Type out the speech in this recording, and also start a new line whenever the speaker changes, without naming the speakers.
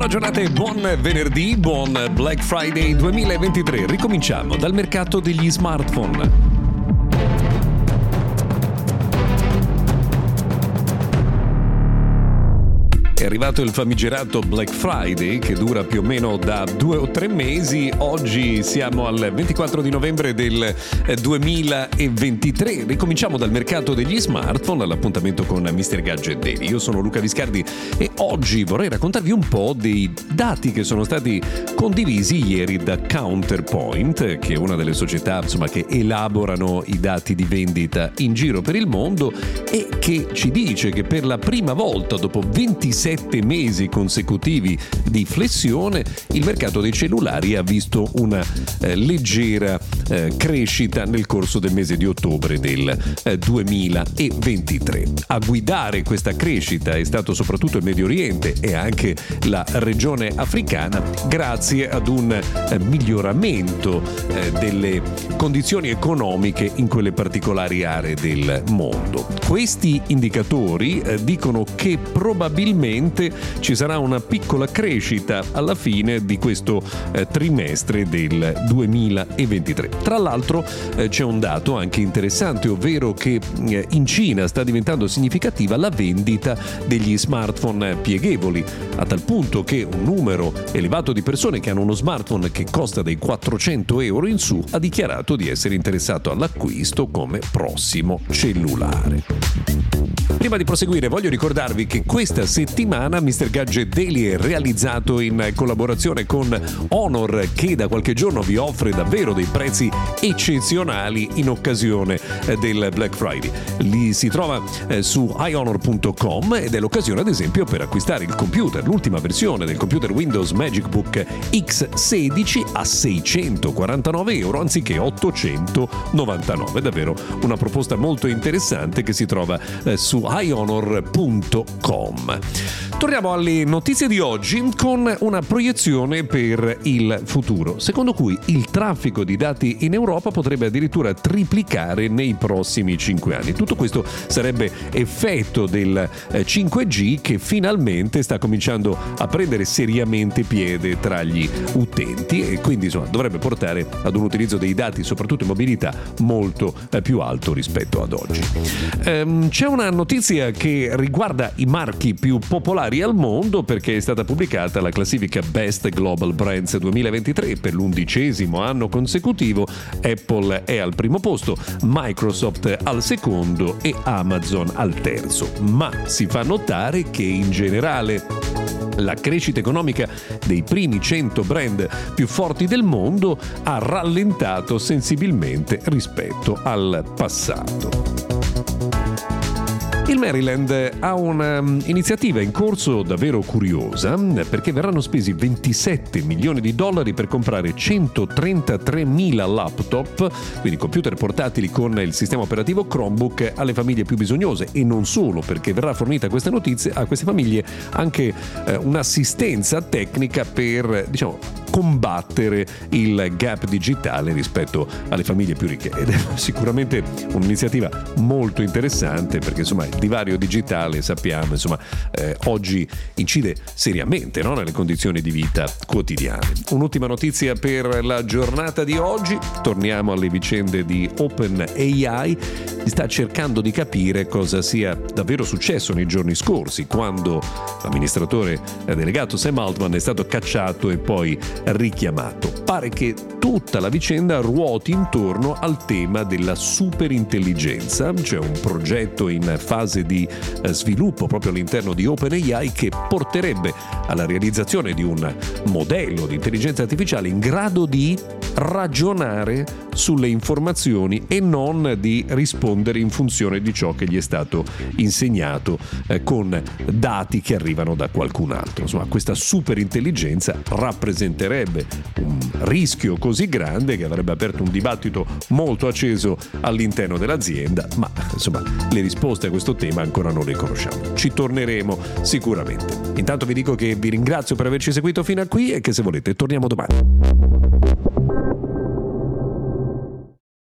Buona giornata e buon venerdì, buon Black Friday 2023. Ricominciamo dal mercato degli smartphone. È arrivato il famigerato Black Friday che dura più o meno da due o tre mesi. Oggi siamo al 24 di novembre del 2023. Eh, Ricominciamo dal mercato degli smartphone all'appuntamento con Mr. Gadget Daily. Io sono Luca Viscardi e oggi vorrei raccontarvi un po' dei dati che sono stati condivisi ieri da Counterpoint, che è una delle società insomma, che elaborano i dati di vendita in giro per il mondo e che ci dice che per la prima volta dopo 26 sette mesi consecutivi di flessione, il mercato dei cellulari ha visto una eh, leggera eh, crescita nel corso del mese di ottobre del eh, 2023. A guidare questa crescita è stato soprattutto il Medio Oriente e anche la regione africana grazie ad un eh, miglioramento eh, delle condizioni economiche in quelle particolari aree del mondo. Questi indicatori eh, dicono che probabilmente probabilmente ci sarà una piccola crescita alla fine di questo eh, trimestre del 2023. Tra l'altro eh, c'è un dato anche interessante, ovvero che eh, in Cina sta diventando significativa la vendita degli smartphone pieghevoli, a tal punto che un numero elevato di persone che hanno uno smartphone che costa dai 400 euro in su ha dichiarato di essere interessato all'acquisto come prossimo cellulare. Prima di proseguire voglio ricordarvi che questa settimana Mr. Gadget Daily è realizzato in collaborazione con Honor che da qualche giorno vi offre davvero dei prezzi eccezionali in occasione eh, del Black Friday. Li si trova eh, su ihonor.com ed è l'occasione ad esempio per acquistare il computer, l'ultima versione del computer Windows Magic Book X16 a 649 euro anziché 899. Davvero una proposta molto interessante che si trova eh, su highhonor.com. Torniamo alle notizie di oggi con una proiezione per il futuro, secondo cui il traffico di dati in Europa potrebbe addirittura triplicare nei prossimi 5 anni. Tutto questo sarebbe effetto del 5G eh, che finalmente sta cominciando a prendere seriamente piede tra gli utenti e quindi insomma, dovrebbe portare ad un utilizzo dei dati, soprattutto in mobilità, molto eh, più alto rispetto ad oggi. Ehm, c'è una notizia che riguarda i marchi più popolari popolari al mondo perché è stata pubblicata la classifica Best Global Brands 2023 per l'undicesimo anno consecutivo. Apple è al primo posto, Microsoft al secondo e Amazon al terzo. Ma si fa notare che in generale la crescita economica dei primi 100 brand più forti del mondo ha rallentato sensibilmente rispetto al passato. Il Maryland ha un'iniziativa in corso davvero curiosa perché verranno spesi 27 milioni di dollari per comprare 133 mila laptop, quindi computer portatili con il sistema operativo Chromebook alle famiglie più bisognose. E non solo perché verrà fornita a queste notizie a queste famiglie anche eh, un'assistenza tecnica per diciamo combattere il gap digitale rispetto alle famiglie più ricche ed è sicuramente un'iniziativa molto interessante perché insomma il divario digitale sappiamo insomma eh, oggi incide seriamente no? nelle condizioni di vita quotidiane. Un'ultima notizia per la giornata di oggi, torniamo alle vicende di OpenAI, si sta cercando di capire cosa sia davvero successo nei giorni scorsi quando l'amministratore delegato Sam Altman è stato cacciato e poi richiamato. Pare che tutta la vicenda ruoti intorno al tema della superintelligenza. C'è un progetto in fase di eh, sviluppo proprio all'interno di OpenAI che porterebbe alla realizzazione di un modello di intelligenza artificiale in grado di ragionare sulle informazioni e non di rispondere in funzione di ciò che gli è stato insegnato eh, con dati che arrivano da qualcun altro. Insomma, questa superintelligenza rappresenterebbe un rischio così grande che avrebbe aperto un dibattito molto acceso all'interno dell'azienda, ma insomma le risposte a questo tema ancora non le conosciamo. Ci torneremo sicuramente. Intanto vi dico che vi ringrazio per averci seguito fino a qui e che se volete torniamo domani.